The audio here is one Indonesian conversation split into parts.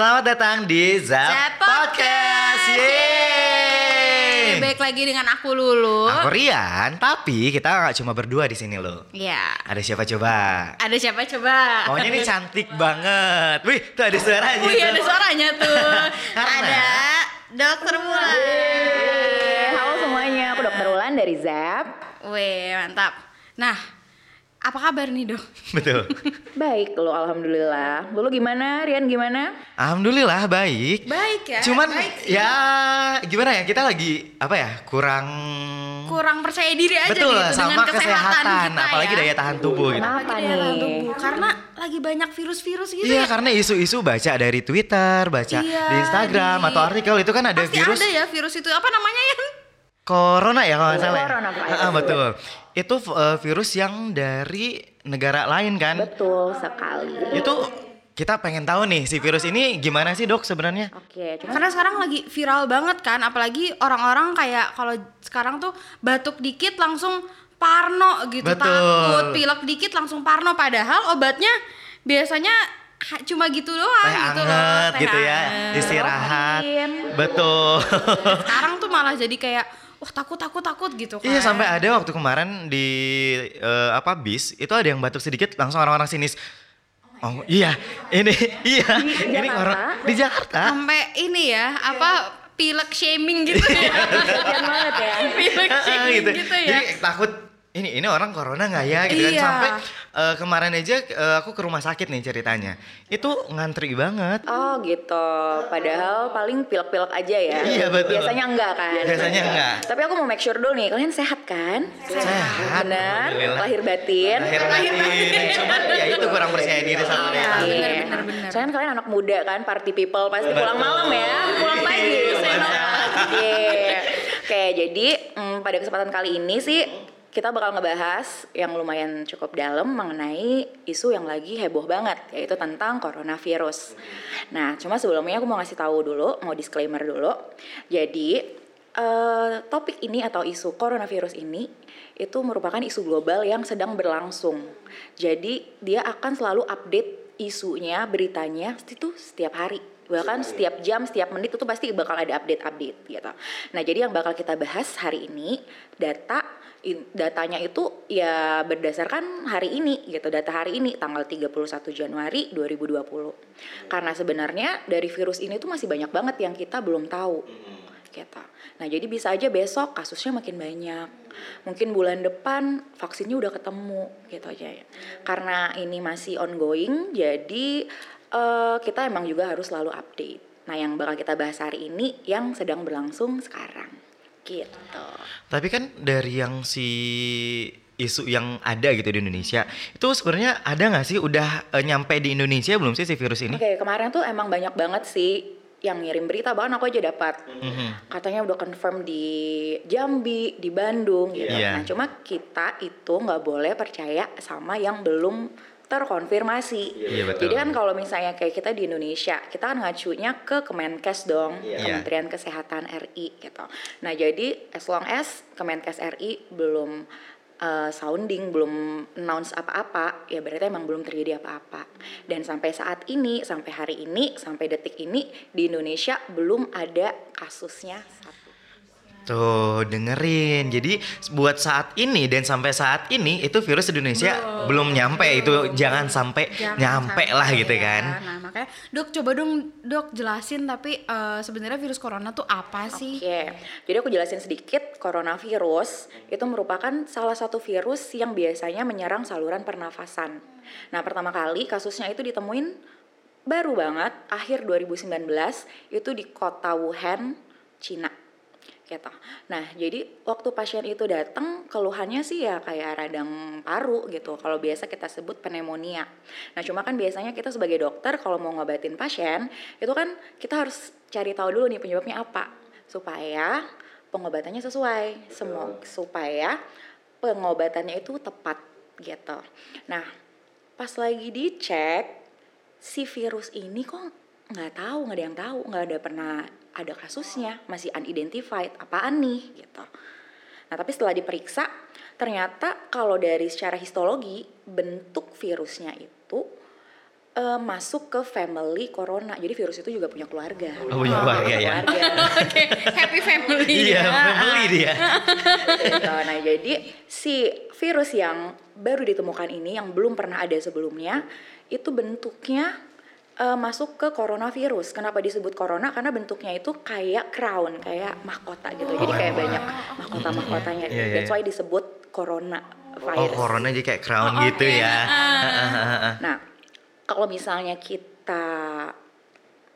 Selamat datang di Zap, Zap Podcast. Podcast. Yeay. Baik lagi dengan aku Lulu. Aku Rian, tapi kita nggak cuma berdua di sini loh. Ya. Ada siapa coba? Ada siapa coba? Maunya ini cantik banget. Wih, tuh ada suaranya. Wih, tuh. ada suaranya tuh. Ada Dokter Mulan. Halo semuanya, aku Dokter Ulan dari Zap. Wih, mantap. Nah, apa kabar nih, Dok? Betul. Baik lo, alhamdulillah. Lulu gimana? Rian gimana? Alhamdulillah baik. Baik ya. Cuman baik sih. ya gimana ya kita lagi apa ya kurang kurang percaya diri aja betul gitu sama dengan kesehatan, kesehatan, kita apalagi ya. daya tahan tubuh gitu. Kenapa Apalagi daya tahan nih? tubuh. Karena lagi banyak virus-virus gitu Iya ya. karena isu-isu baca dari Twitter, baca Iya, di Instagram di- atau artikel itu kan ada Pasti virus ada ya virus itu. Apa namanya ya? Corona ya kalau nggak salah. ya? Coronavirus. Ah, betul. Itu uh, virus yang dari negara lain kan. Betul sekali. Itu kita pengen tahu nih si virus ini gimana sih dok sebenarnya? Oke, cuma Karena sekarang lagi viral banget kan, apalagi orang-orang kayak kalau sekarang tuh batuk dikit langsung parno gitu, Betul. takut pilek dikit langsung parno padahal obatnya biasanya cuma gitu doang Teh gitu loh. anget teh gitu ya, istirahat. Betul. Sekarang tuh malah jadi kayak wah takut takut takut gitu kan. Iya sampai ada waktu kemarin di eh, apa bis itu ada yang batuk sedikit langsung orang-orang sinis. Oh iya, ini iya, ini Jakarta? orang di Jakarta. sampai ini ya apa pilek shaming gitu ya. kasihan banget ya. pilek Ah, shaming gitu. gitu, ya. Jadi takut ini ini orang corona nggak ya gitu kan Iya. sampai eh, kemarin aja eh, aku ke rumah sakit nih ceritanya. Itu ngantri banget. Oh gitu. Padahal paling pilek-pilek aja ya. Iya, betul. Biasanya enggak kan. Biasanya enggak. Tapi aku mau make sure dulu nih, kalian sehat kan? Sehat, Benar. Lahir batin. Lahir batin. Cuman ya itu kurang percaya diri sama Iya. Iya. benar, benar, benar. Soalnya kan kalian anak muda kan, party people pasti pulang Betul. malam ya, pulang pagi. Iya. Iya. Oke, jadi mm, pada kesempatan kali ini sih kita bakal ngebahas yang lumayan cukup dalam mengenai isu yang lagi heboh banget, yaitu tentang coronavirus. Nah, cuma sebelumnya aku mau ngasih tahu dulu, mau disclaimer dulu. Jadi eh, topik ini atau isu coronavirus ini itu merupakan isu global yang sedang berlangsung. Jadi dia akan selalu update isunya, beritanya itu setiap hari. Bahkan setiap jam, setiap menit itu pasti bakal ada update-update gitu. Nah, jadi yang bakal kita bahas hari ini data datanya itu ya berdasarkan hari ini gitu, data hari ini tanggal 31 Januari 2020. Karena sebenarnya dari virus ini tuh masih banyak banget yang kita belum tahu gitu. Nah jadi bisa aja besok kasusnya makin banyak. Mungkin bulan depan vaksinnya udah ketemu gitu aja ya. Karena ini masih ongoing, jadi eh, kita emang juga harus selalu update. Nah yang bakal kita bahas hari ini yang sedang berlangsung sekarang. Gitu. Tapi kan dari yang si isu yang ada gitu di Indonesia itu sebenarnya ada nggak sih udah eh, nyampe di Indonesia belum sih si virus ini? Oke kemarin tuh emang banyak banget sih yang ngirim berita bahkan aku aja dapat Mhm. katanya udah confirm di Jambi, di Bandung gitu. Iya. Nah, cuma kita itu nggak boleh percaya sama yang belum terkonfirmasi. Iya, betul. Jadi kan kalau misalnya kayak kita di Indonesia, kita kan ngacunya ke Kemenkes dong, Iya. Kementerian Kesehatan RI gitu. Nah, jadi as long as Kemenkes RI belum uh, sounding, belum announce apa-apa, ya berarti emang belum terjadi apa-apa. Dan sampai saat ini, sampai hari ini, sampai detik ini di Indonesia belum ada kasusnya satu. Tuh dengerin. Jadi buat saat ini dan sampai saat ini itu virus di Indonesia belum, nyampe itu jangan sampai Jangan nyampe sampai lah gitu ya. kan. Nah makanya dok coba dong dok jelasin tapi eh, sebenarnya virus corona tuh apa sih? Oke, jadi aku jelasin sedikit. Coronavirus itu merupakan salah satu virus yang biasanya menyerang saluran pernafasan. Nah, pertama kali kasusnya itu ditemuin baru banget akhir 2019 itu di kota Wuhan, Cina. Gitu. Nah, jadi waktu pasien itu datang, keluhannya sih ya kayak radang paru gitu. Kalau biasa kita sebut pneumonia. Nah, cuma kan biasanya kita sebagai dokter kalau mau ngobatin pasien, itu kan kita harus cari tahu dulu nih penyebabnya apa supaya pengobatannya sesuai, semua supaya pengobatannya itu tepat gitu. Nah, pas lagi dicek si virus ini kok nggak tahu nggak ada yang tahu nggak ada pernah ada kasusnya masih unidentified apaan nih gitu nah tapi setelah diperiksa ternyata kalau dari secara histologi bentuk virusnya itu eh, masuk ke family corona. Jadi virus itu juga punya keluarga. Oh, punya keluarga ya. Keluarga. Oke, happy family. Iya, ya. family dia. Gitu. Nah, jadi si virus yang baru ditemukan ini yang belum pernah ada sebelumnya itu bentuknya eh, masuk ke coronavirus. Kenapa disebut corona? Karena bentuknya itu kayak crown, kayak mahkota gitu. Jadi kayak banyak mahkota-mahkotanya. Iya, iya, That's why disebut corona Oh, virus. corona jadi kayak crown gitu ya. Nah, kalau misalnya kita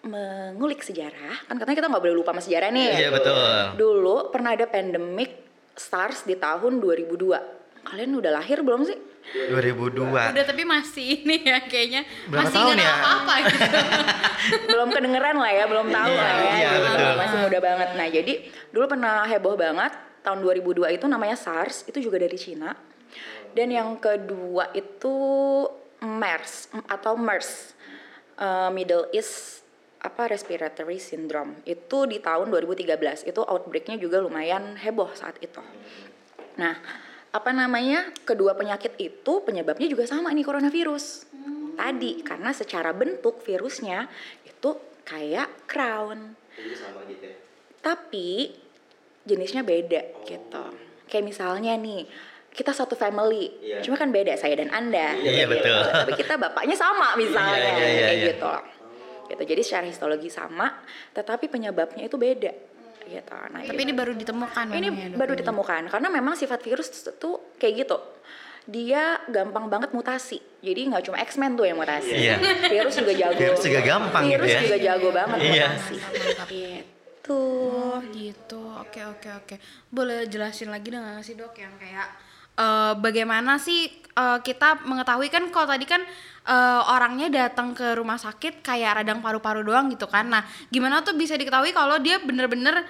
mengulik sejarah, kan katanya kita nggak boleh lupa sama sejarah nih. Iya, betul. Dulu pernah ada pandemik SARS di tahun 2002. Kalian udah lahir belum sih? 2002. Udah tapi masih ini ya kayaknya Berapa masih tahun nggak tahu ya? apa-apa gitu. belum kedengeran lah ya, belum tahu Iya, lah ya. iya, gitu. betul. Masih muda banget. Nah, jadi dulu pernah heboh banget tahun 2002 itu namanya SARS, itu juga dari Cina. Dan yang kedua itu MERS atau MERS, uh, Middle East apa respiratory syndrome. Itu di tahun 2013. Itu outbreaknya juga lumayan heboh saat itu. Nah, apa namanya? Kedua penyakit itu penyebabnya juga sama nih coronavirus. Tadi karena secara bentuk virusnya itu kayak crown. Tapi jenisnya beda gitu. Kayak misalnya nih, kita satu family, cuma kan beda saya dan Anda. Iya, gitu. betul. Tapi kita bapaknya sama misalnya Iya, iya, iya, kayak iya. gitu. Gitu. Jadi secara histologi sama, tetapi penyebabnya itu beda. Gitu. Nah, tapi ini baru ditemukan ini ya, baru ini. ditemukan karena memang sifat virus itu kayak gitu dia gampang banget mutasi jadi nggak cuma X-Men tuh yang mutasi Iya. virus juga jago Virus juga gampang gitu virus ya. juga jago banget Iya. mutasi gitu Oh gitu, oke oke oke. Boleh jelasin lagi dong nggak sih dok yang kayak eh, bagaimana sih eh, kita mengetahui kan kalau tadi kan eh, orangnya datang ke rumah sakit kayak radang paru-paru doang gitu kan. Nah gimana tuh bisa diketahui kalau dia bener-bener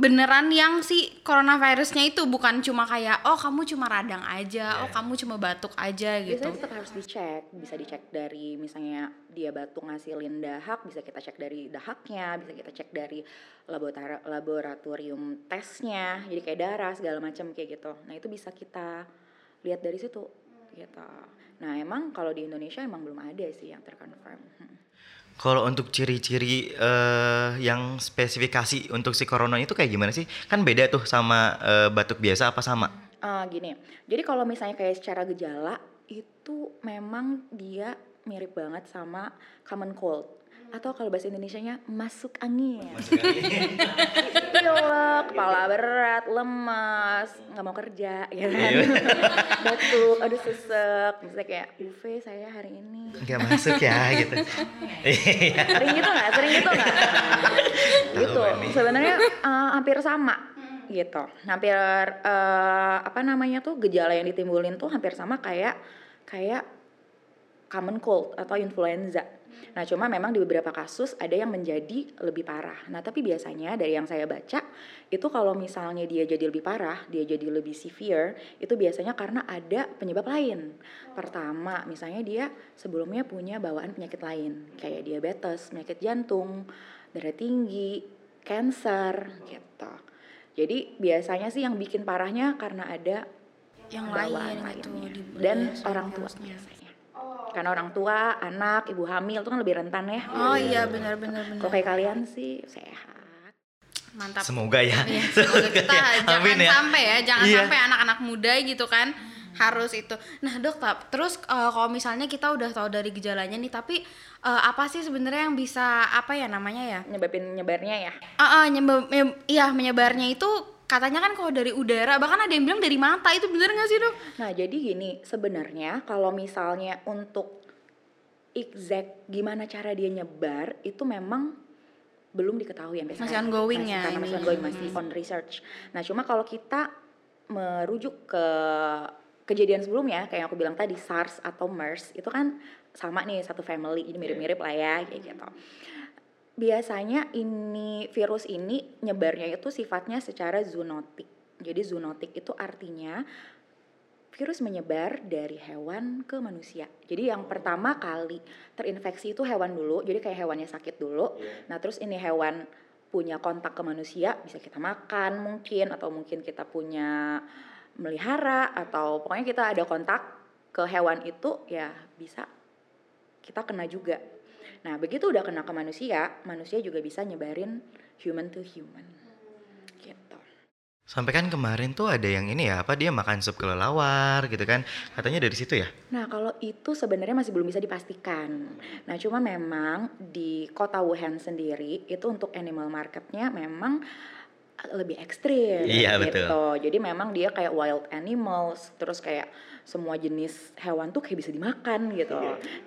beneran yang si coronavirusnya itu bukan cuma kayak oh kamu cuma radang aja, oh kamu cuma batuk aja gitu. biasanya tetap harus dicek bisa dicek dari misalnya dia batuk ngasilin dahak bisa kita cek dari dahaknya bisa kita cek dari laborator- laboratorium tesnya jadi kayak darah segala macam kayak gitu nah itu bisa kita lihat dari situ gitu nah emang kalau di Indonesia emang belum ada sih yang terkonfirm Hmm. Kalau untuk ciri-ciri eh, yang spesifikasi untuk si corona itu kayak gimana sih? Kan beda tuh sama eh, batuk biasa apa sama? Ah, gini, jadi kalau misalnya kayak secara gejala itu memang dia mirip banget sama common cold atau kalau bahasa Indonesianya masuk angin. Pilek, kepala berat, lemas, nggak mau kerja, ya kan? Batuk, aduh sesek, misalnya kayak UV saya hari ini. Nggak masuk ya gitu. Iya. Sering gitu nggak? Sering gitu nggak? gitu. Sebenarnya eh, hampir sama gitu. Hampir eh, apa namanya tuh gejala yang ditimbulin tuh hampir sama kayak kayak common cold atau influenza. Nah, cuma memang di beberapa kasus ada yang menjadi lebih parah. Nah, tapi biasanya dari yang saya baca itu kalau misalnya dia jadi lebih parah, dia jadi lebih severe, itu biasanya karena ada penyebab lain. Pertama, misalnya dia sebelumnya punya bawaan penyakit lain, kayak diabetes, penyakit jantung, darah tinggi, cancer gitu. Jadi biasanya sih yang bikin parahnya karena ada yang bawaan lain gitu di dan dari orang tua biasanya. Karena orang tua, anak, ibu hamil itu kan lebih rentan ya. Oh iya benar benar benar. Kalau kayak kalian sih sehat. Mantap. Semoga ya. Iya, semoga kita jangan Amin ya. sampai ya, jangan Iya. sampai anak-anak muda gitu kan harus itu. Nah dok, tap- terus eh, kalau misalnya kita udah tahu dari gejalanya nih, tapi eh, apa sih sebenarnya yang bisa apa ya namanya ya? Nyebabin nyebarnya ya. Ah, ah, nyembe- nyem- iya menyebarnya itu katanya kan kalau dari udara, bahkan ada yang bilang dari mata itu bener nggak sih dok? Nah, jadi gini, sebenarnya kalau misalnya untuk exact gimana cara dia nyebar itu memang belum diketahui sampai Masih sekarang. ongoing Masih- ya karena masih ini. ongoing, masih on research. Nah, cuma kalau kita merujuk ke kejadian sebelumnya kayak yang aku bilang tadi SARS atau MERS itu kan sama nih satu family ini mirip-mirip lah ya kayak gitu. Biasanya ini virus ini nyebarnya itu sifatnya secara zoonotik. Jadi zoonotik itu artinya virus menyebar dari hewan ke manusia. Jadi yang pertama kali terinfeksi itu hewan dulu, jadi kayak hewannya sakit dulu. Nah terus ini hewan punya kontak ke manusia, bisa kita makan mungkin, atau mungkin kita punya melihara, atau pokoknya kita ada kontak ke hewan itu, ya bisa kita kena juga. Nah, begitu udah kena ke manusia, manusia juga bisa nyebarin human to human. Gitu. Sampai kan kemarin tuh ada yang ini ya, apa dia makan sup kelelawar gitu kan. Katanya dari situ ya? Nah, kalau itu sebenarnya masih belum bisa dipastikan. Nah, cuma memang di kota Wuhan sendiri itu untuk animal marketnya memang lebih ekstrim Iya, gitu. betul. Jadi memang dia kayak wild animals, terus kayak semua jenis hewan tuh kayak bisa dimakan gitu.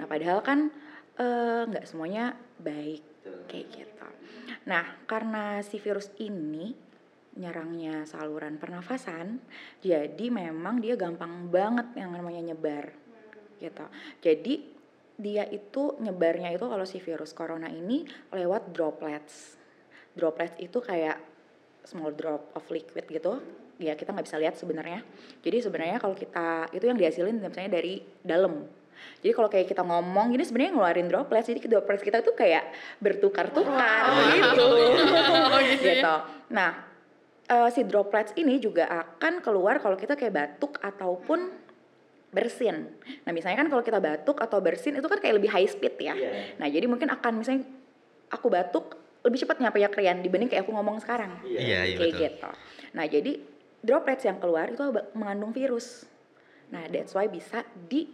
Nah, padahal kan eh, nggak semuanya baik kayak gitu. Nah, karena si virus ini nyerangnya saluran pernafasan, jadi memang dia gampang banget yang namanya nyebar gitu. Jadi dia itu nyebarnya itu kalau si virus corona ini lewat droplets. Droplets itu kayak small drop of liquid gitu. Ya kita nggak bisa lihat sebenarnya. Jadi sebenarnya kalau kita itu yang dihasilin misalnya dari dalam. Jadi kalau kayak kita ngomong gini sebenarnya ngeluarin droplets. Jadi droplets kita tuh kayak bertukar-tukar gitu. gitu. Nah, eh, si droplets ini juga akan keluar kalau kita kayak batuk ataupun bersin. Nah, misalnya kan kalau kita batuk atau bersin itu kan kayak lebih high speed ya. Nah, jadi mungkin akan misalnya aku batuk lebih cepat nyampe ya krian dibanding kayak aku ngomong sekarang. Iya, iya kayak betul. gitu. Nah, jadi droplets yang keluar itu mengandung virus. Nah, that's why bisa di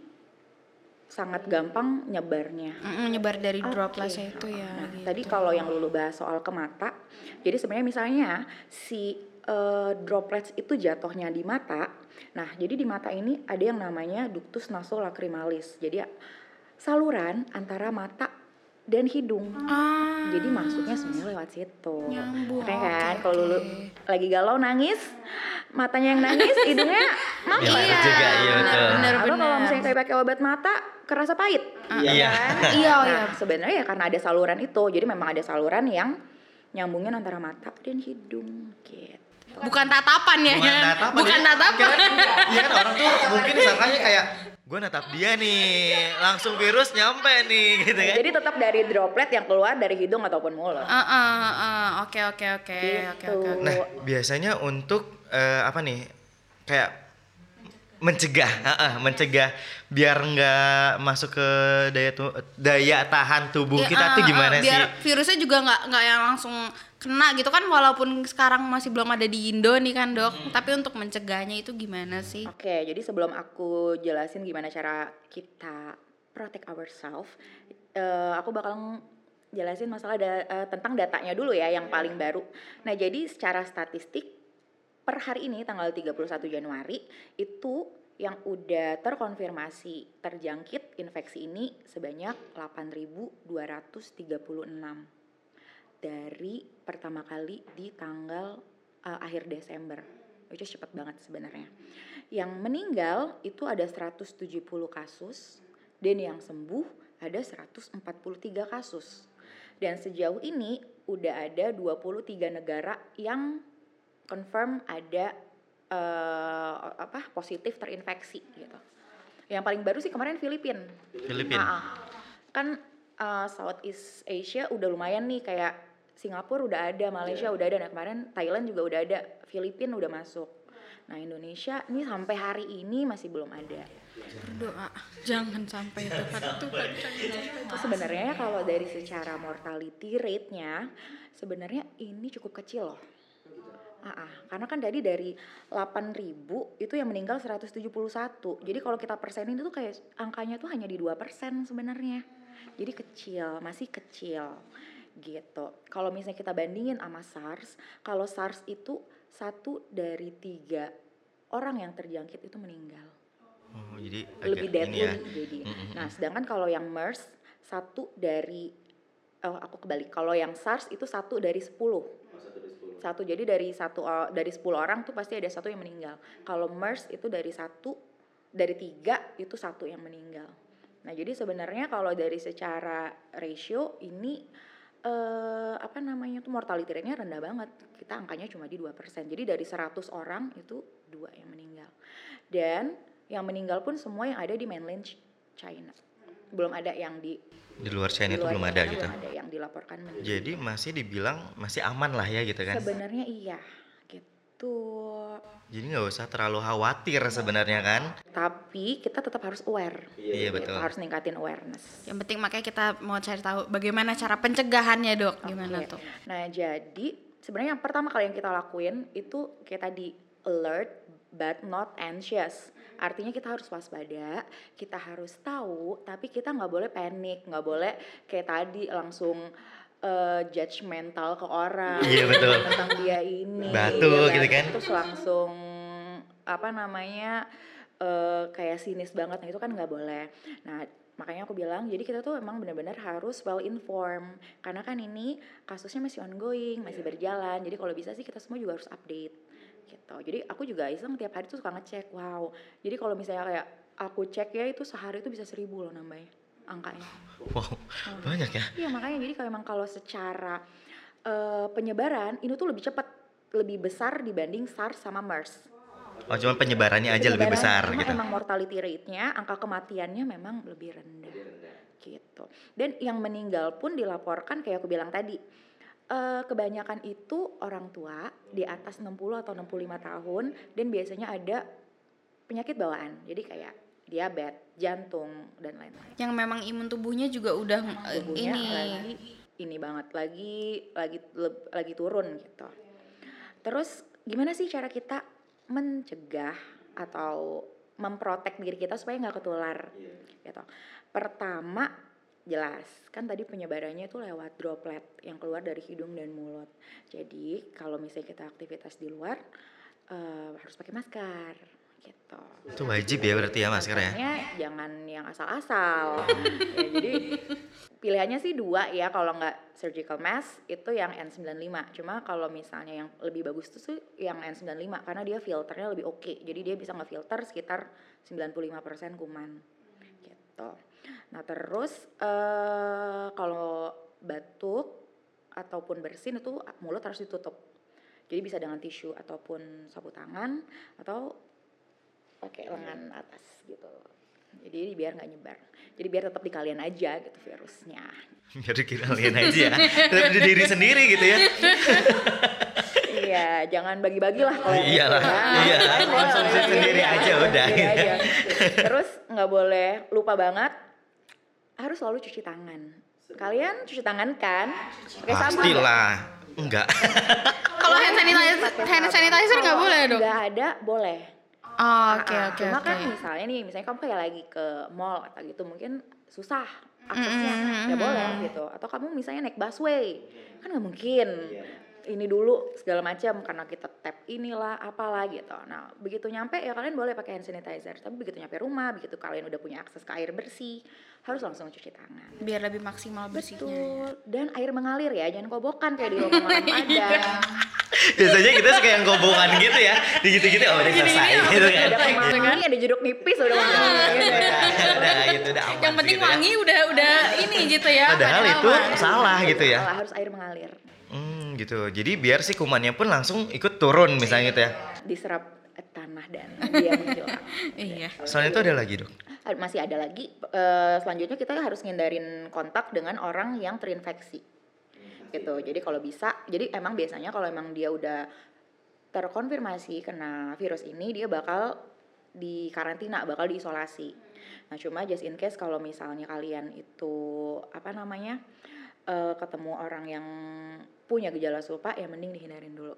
sangat gampang nyebarnya. Mm, nyebar dari Oke. dropletsnya itu ya. Nah, gitu. tadi kalau yang lulu bahas soal ke mata, jadi sebenarnya misalnya si eh, droplets itu jatuhnya di mata. Nah, jadi di mata ini ada yang namanya ductus nasolacrimalis. Jadi ya, saluran antara mata dan hidung. Ah, Jadi masuknya sebenarnya lewat situ. Nyambung, Makanya kan oke, kalau lulu oke. lagi galau nangis, matanya yang nangis, hidungnya mampet. Iya, juga, iya, betul. bener, Atau kalau misalnya kayak pakai obat mata, kerasa pahit. Iya. kan? Iya, Nah, iya. sebenarnya ya karena ada saluran itu. Jadi memang ada saluran yang nyambungin antara mata dan hidung gitu. bukan tatapan ya. Bukan tatapan. Bukan ya. tatapan. Kan- Iya kan orang tuh mungkin sangkanya kayak gue natap dia nih, langsung virus nyampe nih gitu kan. Jadi tetap dari droplet yang keluar dari hidung ataupun mulut. Oke, oke, oke. Oke, Gitu. oke, oke. Nah, biasanya untuk eh, apa nih? Kayak mencegah, ah, ah, mencegah biar nggak masuk ke daya tu- daya tahan tubuh Ya, kita ah, tuh gimana sih? biar virusnya juga nggak nggak yang langsung kena gitu kan walaupun sekarang masih belum ada di Indo nih kan dok Hmm. tapi untuk mencegahnya itu gimana sih Oke, jadi sebelum aku jelasin gimana cara kita protect ourselves, eh, aku bakal jelasin masalah da- eh, tentang datanya dulu ya yang paling baru. Nah, jadi secara statistik per hari ini tanggal 31 Januari itu yang udah terkonfirmasi terjangkit infeksi ini sebanyak 8.236 dari pertama kali di tanggal uh, akhir Desember. Is cepet banget sebenarnya. Yang meninggal itu ada 170 kasus dan yang sembuh ada 143 kasus. Dan sejauh ini udah ada 23 negara yang confirm ada eh, apa positif terinfeksi gitu. Yang paling baru sih kemarin Filipina. Filipina. Ah, ah. Kan uh, Southeast Asia udah lumayan nih kayak Singapura udah ada, Malaysia udah ada, nah kemarin Thailand juga udah ada, Filipina udah masuk. Nah Indonesia nih sampai hari ini masih belum ada. berdoa jangan sampai Tuhan Tuhan Itu sebenarnya kalau dari secara mortality rate-nya sebenarnya ini cukup kecil loh. Ah, karena kan tadi dari 8.000 itu yang meninggal 171. Jadi kalau kita persenin itu kayak angkanya tuh hanya di 2% sebenarnya. Jadi kecil, masih kecil gitu. Kalau misalnya kita bandingin sama SARS, kalau SARS itu satu dari tiga orang yang terjangkit itu meninggal Oh, jadi lebih agak deadly ya. jadi. Mm-mm. Nah, sedangkan kalau yang MERS satu dari oh aku kebalik. Kalau yang SARS itu satu dari 10. Satu jadi dari satu o- dari 10 orang tuh pasti ada satu yang meninggal. Kalau MERS itu dari satu dari tiga itu satu yang meninggal. Nah, jadi sebenarnya kalau dari secara ratio ini eh apa namanya tuh mortality rate-nya rendah banget. Kita angkanya cuma di 2%. Jadi dari 100 orang itu dua yang meninggal. Dan yang meninggal pun semua yang ada di mainland Ch- China. Belum ada yang di Di luar China di itu luar belum China ada gitu. belum ada yang dilaporkan. Jadi masih dibilang masih aman lah ya gitu kan. Sebenarnya iya gitu. Jadi nggak usah terlalu khawatir sebenarnya kan? Tapi kita tetap harus aware. Iya, Gitu, betul. Harus ningkatin awareness. Yang penting makanya kita mau cari tahu bagaimana cara pencegahannya dok. Gimana tuh? Nah, jadi sebenarnya yang pertama kali yang kita lakuin itu kayak tadi alert but not anxious. Artinya kita harus waspada, kita harus tahu, tapi kita nggak boleh panik, nggak boleh kayak tadi langsung eh, judgmental ke orang Iya, betul. tentang dia ini, Batu ya gitu kan. Terus langsung apa namanya eh, kayak sinis banget, nah itu kan nggak boleh. Nah makanya aku bilang jadi kita tuh emang benar-benar harus well informed karena kan ini kasusnya masih ongoing masih berjalan jadi kalau bisa sih kita semua juga harus update gitu jadi aku juga iseng tiap hari tuh suka ngecek wow jadi kalau misalnya kayak aku cek ya itu sehari itu bisa seribu loh nambahnya angkanya Wow, banyak ya. iya makanya jadi kalau emang kalau secara eh, penyebaran ini tuh lebih cepat lebih besar dibanding SARS sama MERS Oh, cuma penyebarannya aja lebih besar karena gitu. Emang mortality rate-nya, angka kematiannya memang lebih rendah. Gitu. Dan yang meninggal pun dilaporkan kayak aku bilang tadi. Eh, kebanyakan itu orang tua di atas 60 atau 65 tahun dan biasanya ada penyakit bawaan. Jadi kayak diabetes, jantung dan lain-lain. Yang memang imun tubuhnya juga udah eh, Tubuhnya ini. lagi ini banget lagi lagi leb- lagi turun gitu. Terus gimana sih cara kita mencegah atau memprotek diri kita supaya nggak ketular gitu. Pertama jelas kan tadi penyebarannya itu lewat droplet yang keluar dari hidung dan mulut. Jadi kalau misalnya kita aktivitas di luar eh, harus pakai masker gitu. Itu wajib ya berarti ya masker ya. Makanya jangan yang asal-asal. Ya, jadi pilihannya sih dua ya kalau nggak surgical mask itu yang N95. Cuma kalau misalnya yang lebih bagus tuh sih yang N95 karena dia filternya lebih oke. Jadi dia bisa ngefilter sekitar 95% kuman. Gitu. Nah, terus eh kalau batuk ataupun bersin itu mulut harus ditutup. Jadi bisa dengan tisu ataupun sapu tangan atau pakai lengan atas gitu. Jadi biar nggak nyebar. Jadi biar tetap di kalian aja gitu virusnya. Biar dikira kalian aja ya. Tetap di diri sendiri gitu ya. iya, jangan bagi-bagi lah kalau Iyalah, gitu ya. iya, Makanya konsumsi jangan sendiri bagi-bagi, aja udah. Terus nggak boleh lupa banget harus selalu cuci tangan. Kalian cuci tangan kan? Pakai sabun. Pastilah. Enggak. Kalau hand sanitizer, hand sanitizer nggak boleh dok. Nggak ada, boleh. Oh, Oke Ah, oke Cuma oke. kan misalnya nih, misalnya kamu kayak lagi ke mall atau gitu mungkin susah aksesnya, nggak boleh gitu. Atau kamu misalnya naik busway, kan nggak mungkin. Ini dulu segala macam karena kita tap inilah apalah gitu. Nah begitu nyampe ya kalian boleh pakai hand sanitizer. Tapi begitu nyampe rumah, begitu kalian udah punya akses ke air bersih, harus langsung cuci tangan. Biar lebih maksimal bersihnya. Betul. Dan air mengalir ya, jangan kobokan kayak di rumah orang Padang. Biasanya kita suka yang gobongan gitu ya. Digitu-gitu oh udah selesai gitu kan. ada kemangi, ada jeruk nipis udah wangi. gitu ya. Udah gitu udah aman. Yang penting gitu ya. wangi udah udah ini gitu ya. Padahal itu salah gitu ya. Salah, harus air mengalir. Gitu. Jadi biar si kumannya pun langsung ikut turun misalnya gitu ya. diserap tanah dan dia menghilang. Iya. Selain itu ada lagi, Dok. Masih ada lagi eh, selanjutnya kita harus ngindarin kontak dengan orang yang terinfeksi. Gitu. Jadi kalau bisa, jadi emang biasanya kalau emang dia udah terkonfirmasi kena virus ini dia bakal di karantina, bakal diisolasi. Nah, cuma just in case kalau misalnya kalian itu apa namanya? Eh, ketemu orang yang punya gejala serupa ya mending dihindarin dulu.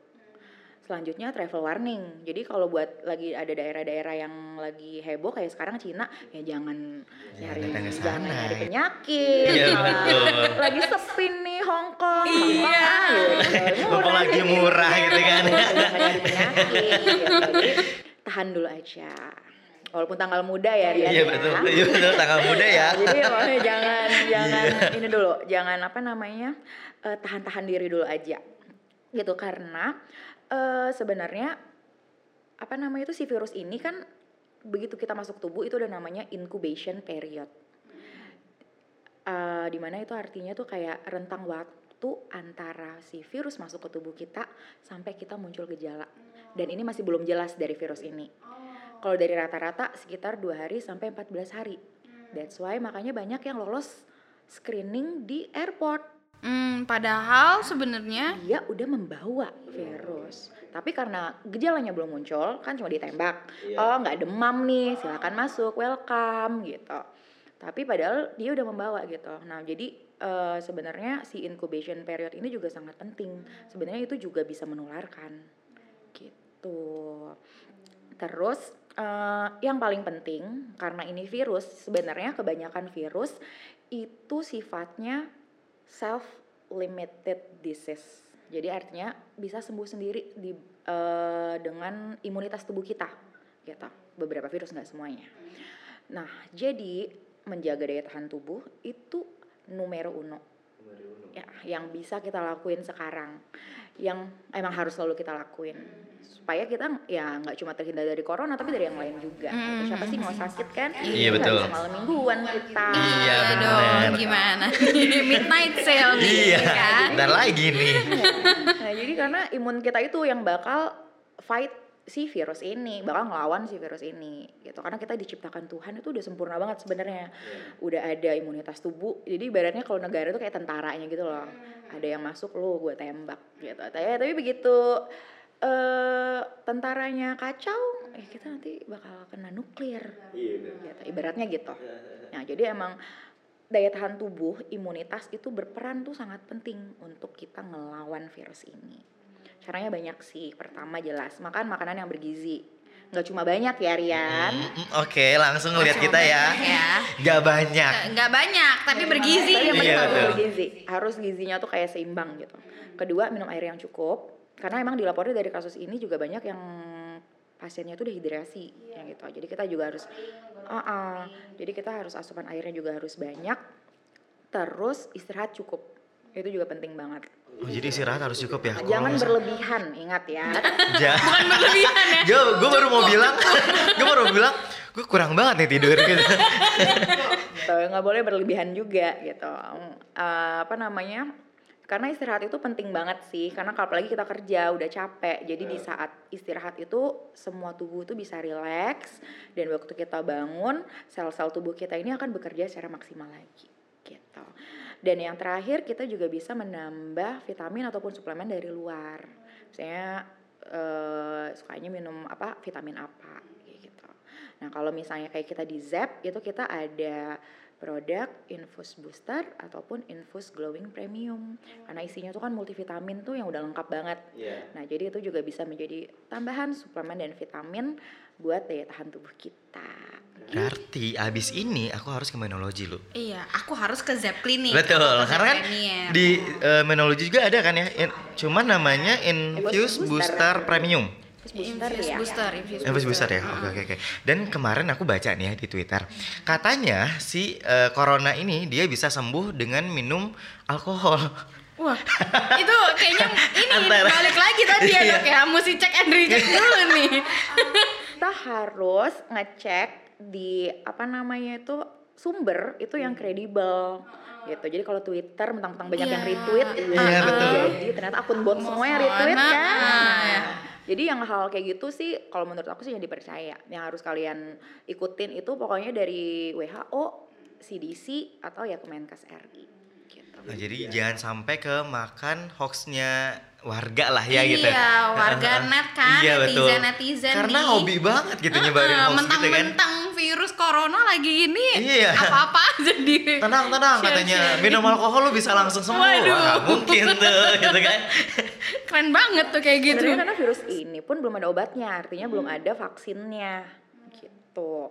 Selanjutnya travel warning. Jadi kalau buat lagi ada daerah-daerah yang lagi heboh kayak sekarang Cina ya jangan Jangan nyari jangan nyari penyakit. Iya, betul. Lagi sepi nih Hong Kong. Iya. Mumpung lagi murah gitu kan. Jangan nyari penyakit. gitu. Jadi tahan dulu aja. Walaupun tanggal muda ya Rian Iya ya. betul. Iya betul tanggal muda ya. Jadi makanya jangan jangan Iya. ini dulu, jangan apa namanya eh, tahan-tahan diri dulu aja, gitu karena eh, sebenarnya apa namanya itu si virus ini kan begitu kita masuk tubuh itu udah namanya incubation period, Eh, di mana itu artinya tuh kayak rentang waktu antara si virus masuk ke tubuh kita sampai kita muncul gejala dan ini masih belum jelas dari virus ini. Kalau dari rata-rata sekitar dua hari sampai 14 hari. That's why makanya banyak yang lolos screening di airport. Hmm, padahal sebenarnya dia udah membawa virus. Tapi karena gejalanya belum muncul, kan cuma ditembak. Oh, nggak demam nih, silakan masuk, welcome gitu. Tapi padahal dia udah membawa gitu. Nah, jadi eh, sebenarnya si incubation period ini juga sangat penting. Sebenarnya itu juga bisa menularkan. Gitu. Terus eh, yang paling penting karena ini virus, sebenarnya kebanyakan virus itu sifatnya self limited disease. Jadi artinya bisa sembuh sendiri di eh, dengan imunitas tubuh kita, gitu. Beberapa virus nggak semuanya. Nah, jadi menjaga daya tahan tubuh itu numero uno. Ya, yang bisa kita lakuin sekarang, yang emang harus selalu kita lakuin supaya kita ya nggak cuma terhindar dari corona tapi dari yang lain juga. gitu. Siapa sih mau sakit kan? Iya, Nggak betul. bisa malam mingguan kita. Iya, bener. dong gimana midnight sale nih Iya, kan bentar lagi nih. Nah, jadi karena imun kita itu yang bakal fight si virus ini, bakal ngelawan si virus ini gitu. Karena kita diciptakan Tuhan itu udah sempurna banget sebenarnya. Udah ada imunitas tubuh. Jadi ibaratnya kalau negara itu kayak tentaranya gitu loh. Ada yang masuk lu gue tembak gitu. Tapi, tapi begitu eh tentaranya kacau, eh kita nanti bakal kena nuklir. Gitu. Ibaratnya gitu. Nah, jadi emang daya tahan tubuh, imunitas itu berperan tuh sangat penting untuk kita ngelawan virus ini. Caranya banyak sih. Pertama jelas, makan makanan yang bergizi. Nggak cuma banyak ya Rian. Mm, Oke, langsung lihat kita ya. ya Gak banyak. nggak nggak banyak tapi bergizi yang Iya, harus betul. bergizi. Harus gizinya tuh kayak seimbang gitu. Kedua, minum air yang cukup. Karena emang dilaporin dari kasus ini juga banyak yang pasiennya tuh dehidrasi ya gitu. Jadi kita juga harus Ah, ah. jadi kita harus asupan airnya juga harus banyak. Terus istirahat cukup. Itu juga penting banget. Oh, jadi istirahat harus cukup ya. Jangan berlebihan, ingat ya. Ja- bukan berlebihan ya gue gue baru mau bilang, gue baru mau bilang, gue kurang banget nih tidur gitu. gitu nggak boleh berlebihan juga gitu Eh, apa namanya karena istirahat itu penting banget sih karena kalau apalagi kita kerja udah capek jadi di saat istirahat itu semua tubuh itu bisa rileks dan waktu kita bangun sel-sel tubuh kita ini akan bekerja secara maksimal lagi gitu dan yang terakhir kita juga bisa menambah vitamin ataupun suplemen dari luar. Misalnya eh, sukanya minum apa vitamin apa gitu. Nah, kalau misalnya kayak kita di Zep itu kita ada produk infus booster ataupun infus glowing premium. Karena isinya tuh kan multivitamin tuh yang udah lengkap banget. Nah, jadi itu juga bisa menjadi tambahan suplemen dan vitamin buat daya tahan tubuh kita. Berarti abis ini aku harus ke menologi lu. iya aku harus ke Zep Clinic Betul, karena kan Premier. di eh, menologi juga ada kan ya. In- cuman namanya Infuse Booster. Booster Premium. Infus booster infuse ya. booster infuse Infus booster ya. Oke oke oke. Dan kemarin aku baca nih ya di Twitter, katanya si eh, corona ini dia bisa sembuh dengan minum alkohol. Wah, itu kayaknya ini Antara- balik lagi tadi ya Iya. dok ya, mesti cek and recheck dulu nih. Kita harus ngecek di apa namanya itu sumber itu yang kredibel gitu. Jadi kalau Twitter mentang-mentang banyak Iya. yang retweet, Iya, ah, betul. Jadi ternyata akun bot semua yang retweet Semua, kan. ah, ya. Jadi yang hal kayak gitu sih kalau menurut aku sih yang dipercaya. Yang harus kalian ikutin itu pokoknya dari WHO, CDC atau ya Kemenkes RI. Gitu. Nah, jadi jangan sampai ke makan hoaxnya warga lah ya gitu. Iya, warga net kan, Iya betul. netizen-netizen Karena nih. hobi banget gitu nyebarin Heeh, hoax gitu kan. mentang-mentang virus corona lagi ini Iya. apa-apa aja di Tenang tenang katanya Share-sharing. minum alkohol lu bisa langsung sembuh. Waduh. Wah, mungkin tuh gitu kan. keren banget tuh kayak gitu. Sebenarnya karena virus ini pun belum ada obatnya, artinya belum ada vaksinnya gitu.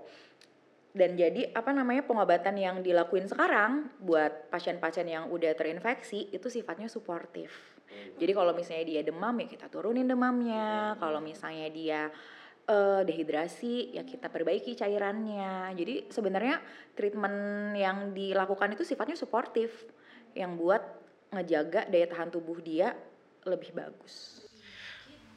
Dan jadi apa namanya pengobatan yang dilakuin sekarang buat pasien-pasien yang udah terinfeksi itu sifatnya suportif. Jadi kalau misalnya dia demam ya kita turunin demamnya, kalau misalnya dia eh, dehidrasi ya kita perbaiki cairannya. Jadi sebenarnya treatment yang dilakukan itu sifatnya suportif yang buat ngejaga daya tahan tubuh dia lebih bagus.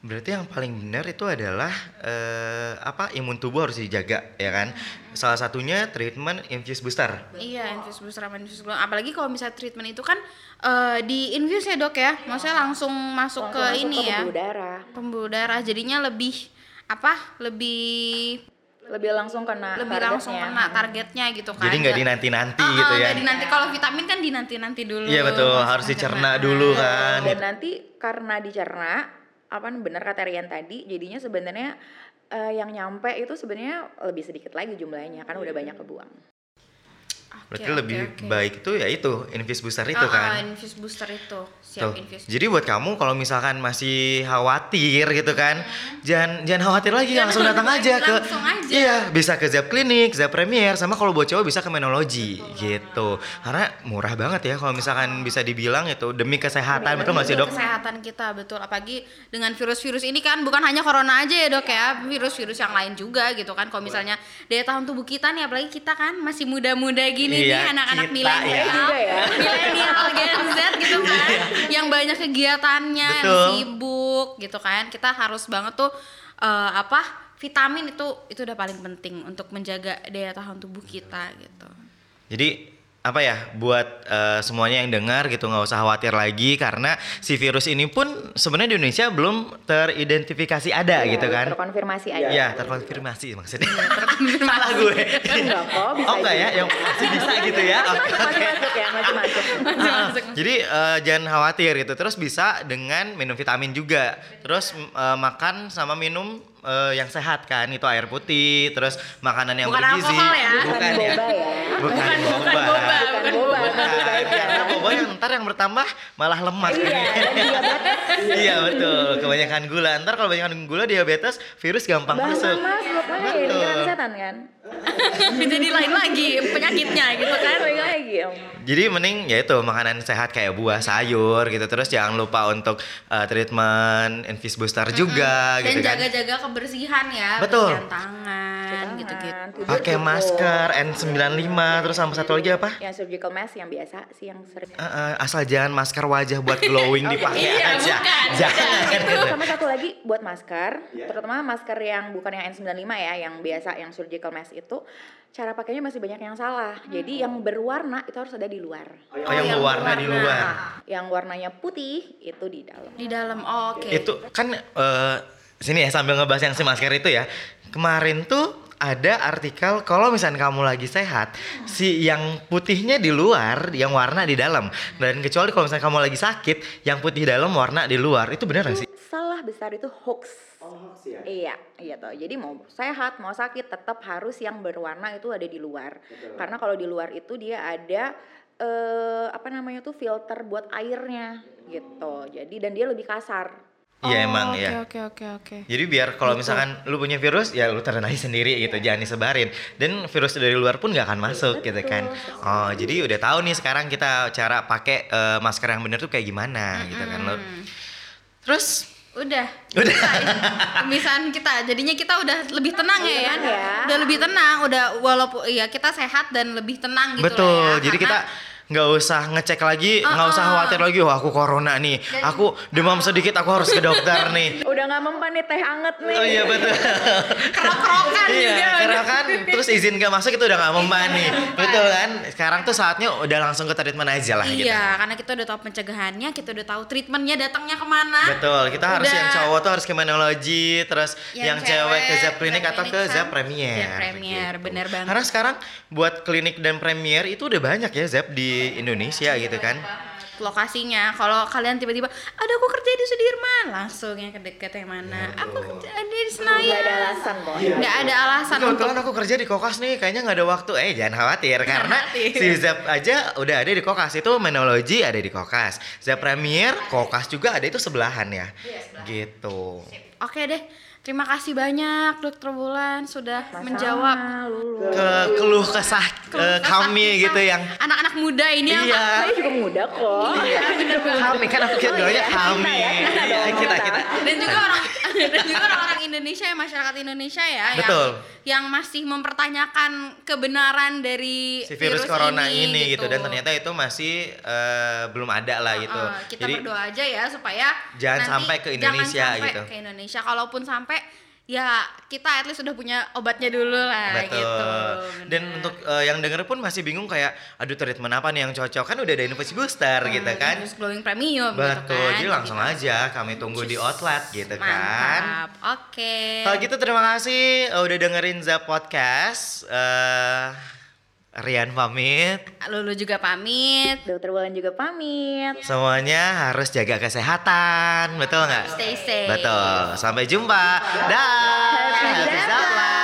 Berarti yang paling benar itu adalah eh, apa imun tubuh harus dijaga ya kan. Salah satunya treatment infuse booster. Iya, infus booster sama infus glow. Apalagi kalau misalnya treatment itu kan eh, di infuse ya dok ya, maksudnya langsung masuk Langsung ke masuk ini ke ya, pembuluh darah. pembuluh darah. Jadinya lebih apa? Lebih lebih langsung kena lebih langsung targetnya. kena targetnya gitu kan Jadi nggak dinanti-nanti Ah, gitu ah, ya. nggak dinanti kalau vitamin kan dinanti-nanti dulu Iya betul, Langsung harus dicerna dulu kan. dan nanti karena dicerna apa benar kata Rian tadi jadinya sebenarnya eh, yang nyampe itu sebenarnya lebih sedikit lagi jumlahnya kan udah banyak kebuang Berarti oke, lebih oke. baik itu ya itu infus booster itu Ah, ah, kan. infus booster itu Tuh. siap infus Jadi buat kamu kalau misalkan masih khawatir gitu kan, jangan jangan khawatir lagi Jangan langsung datang aja ke langsung aja. Iya, bisa ke Zap Clinic, Zap Premier sama kalau buat cowok bisa ke Menology gitu. Karena murah banget ya kalau misalkan bisa dibilang itu demi kesehatan betul nggak sih, Dok? kesehatan kita betul apalagi dengan virus-virus ini kan bukan hanya corona aja ya dok ya virus-virus yang lain juga gitu kan kalau misalnya daya tahan tubuh kita nih apalagi kita kan masih muda-muda gini Iya, nih anak-anak kita milenial. Ya. Ya. milenial Gen Z gitu kan. Yang banyak kegiatannya yang sibuk gitu kan. Kita harus banget tuh eh, apa vitamin itu itu udah paling penting untuk menjaga daya tahan tubuh kita gitu. Jadi apa ya buat eh, semuanya yang dengar gitu nggak usah khawatir lagi karena si virus ini pun sebenarnya di Indonesia belum teridentifikasi ada gitu kan. terkonfirmasi aja Iya, terkonfirmasi maksudnya. Salah gue. enggak kok bisa Oh enggak ya, yang masih bisa gitu ya. Oke. masih masuk ya masih masuk Jadi jangan khawatir gitu. Terus bisa dengan minum vitamin juga. Terus eh, makan sama minum eh, yang sehat kan. Itu air putih, terus makanan yang Bukan bergizi. alkohol ya? Bukan ya. ya Bukan, bukan Karena boba yang ntar yang bertambah malah lemak. iya dan diabetes iya betul. Kebanyakan gula. Ntar kalau kebanyakan gula diabetes, virus gampang Bahkan masuk. masuk ini Betul. kan setan kan jadi lain lagi penyakitnya gitu kan lagi Jadi mending ya itu makanan sehat kayak buah, sayur gitu. Terus jangan lupa untuk uh, treatment infus booster juga dan gitu kan. jaga-jaga kebersihan ya Betul. bersihan tangan gitu-gitu Pakai masker N95 terus sama satu lagi apa? yang surgical mask yang biasa sih yang sering Uh, uh, asal jangan masker wajah buat glowing dipakai Iya, aja. bukan. Jangan. itu sama satu lagi buat masker terutama masker yang bukan yang N95 ya yang biasa yang surgical mask itu cara pakainya masih banyak yang salah jadi yang berwarna itu harus ada di luar Oh, yang berwarna di luar. yang warnanya putih itu di dalam di dalam oh, oke Itu kan eh, sini ya sambil ngebahas yang si masker itu ya. Kemarin tuh ada artikel kalau misalnya kamu lagi sehat, si yang putihnya di luar, yang warna di dalam. Dan kecuali kalau misalnya kamu lagi sakit, yang putih dalam warna di luar. Itu benar gak sih? Salah besar itu hoax Iya, iya toh. Jadi mau sehat, mau sakit, tetap harus yang berwarna itu ada di luar. Karena kalau di luar itu dia ada eh apa namanya tuh filter buat airnya gitu. Jadi dan dia lebih kasar. Iya Oh, emang oke, ya. oke oke oke Jadi biar kalau misalkan lu punya virus ya lu terenai sendiri gitu, jangan disebarin. Dan virus dari luar pun nggak akan masuk gitu kan. Oh, jadi udah tahu nih sekarang kita cara pakai eh, masker yang bener tuh kayak gimana gitu kan lo. Terus udah Udah. pemisahan kita jadinya kita udah lebih tenang ya ya tenang ya. udah lebih tenang udah walaupun ya kita sehat dan lebih tenang gitu Betul. lah ya. Jadi kita nggak usah ngecek lagi, nggak usah Uh-uh. khawatir lagi, wah aku corona nih, aku demam sedikit, aku harus ke dokter nih. Udah nggak mempan nih teh anget nih. Oh iya betul. kerok-kerokan iya, juga karena kan terus izin gak masuk itu udah gak mempan nih. Betul kan? Sekarang tuh saatnya udah langsung ke treatment aja lah gitu. Iya, karena kita udah tahu pencegahannya, kita udah tahu treatmentnya datangnya ke mana. Betul, kita harus Udah. yang cowok tuh harus ke Menology, terus yang, cewek ke Zap Clinic atau ke kan. Premier. Zap Premier, begitu. bener banget. Karena sekarang buat klinik dan Premier itu udah banyak ya Zap di Indonesia gitu kan. lokasinya kalau kalian tiba-tiba ada aku kerja di Sudirman langsung yang kedeket yang mana aku kerja ada di Gak ada Senayan alasan kok. nggak ada alasan untuk Kebetulan aku kerja di Kokas nih, kayaknya nggak ada waktu. Eh jangan khawatir karena si Zap aja udah ada di Kokas itu Menology ada di Kokas, Zap Premier Kokas juga ada itu sebelahan ya. Gitu. oke deh terima kasih banyak dokter Bulan sudah menjawab. Ke keluh kesah keluh kesah kami kita. gitu yang anak-anak muda ini Iya. juga muda kok. Iya, banget. kami kan aku kira Oh, bilangnya iya, kami. kita ya, kita Iya, dong, kita kita. kita. dan juga orang dan juga orang-orang Indonesia ya masyarakat Indonesia ya Betul. yang yang masih mempertanyakan kebenaran dari Si virus, corona ini, gitu. dan gitu. ternyata itu masih eh, belum ada lah gitu. Uh, kita Jadi berdoa aja ya supaya Jangan nanti sampai ke jangan Indonesia sampai gitu. ke Indonesia kalaupun sampai ya kita at least sudah punya obatnya dulu lah Betul. gitu. Dan Bener. untuk eh, yang denger pun masih bingung kayak aduh treatment apa nih yang cocok kan udah ada Innovasi Booster gitu kan. Terus glowing premium gitu Betul. kan. Jadi langsung aja kami tunggu di outlet gitu kan. Mantap. Oke. Kalau gitu terima kasih eh, udah dengerin Zap Podcast. Eh Rian pamit. Lulu juga pamit. Dokter Wulan juga pamit. Semuanya harus jaga kesehatan, betul nggak? Stay safe. Betul. Sampai jumpa. Dah. Happy Happy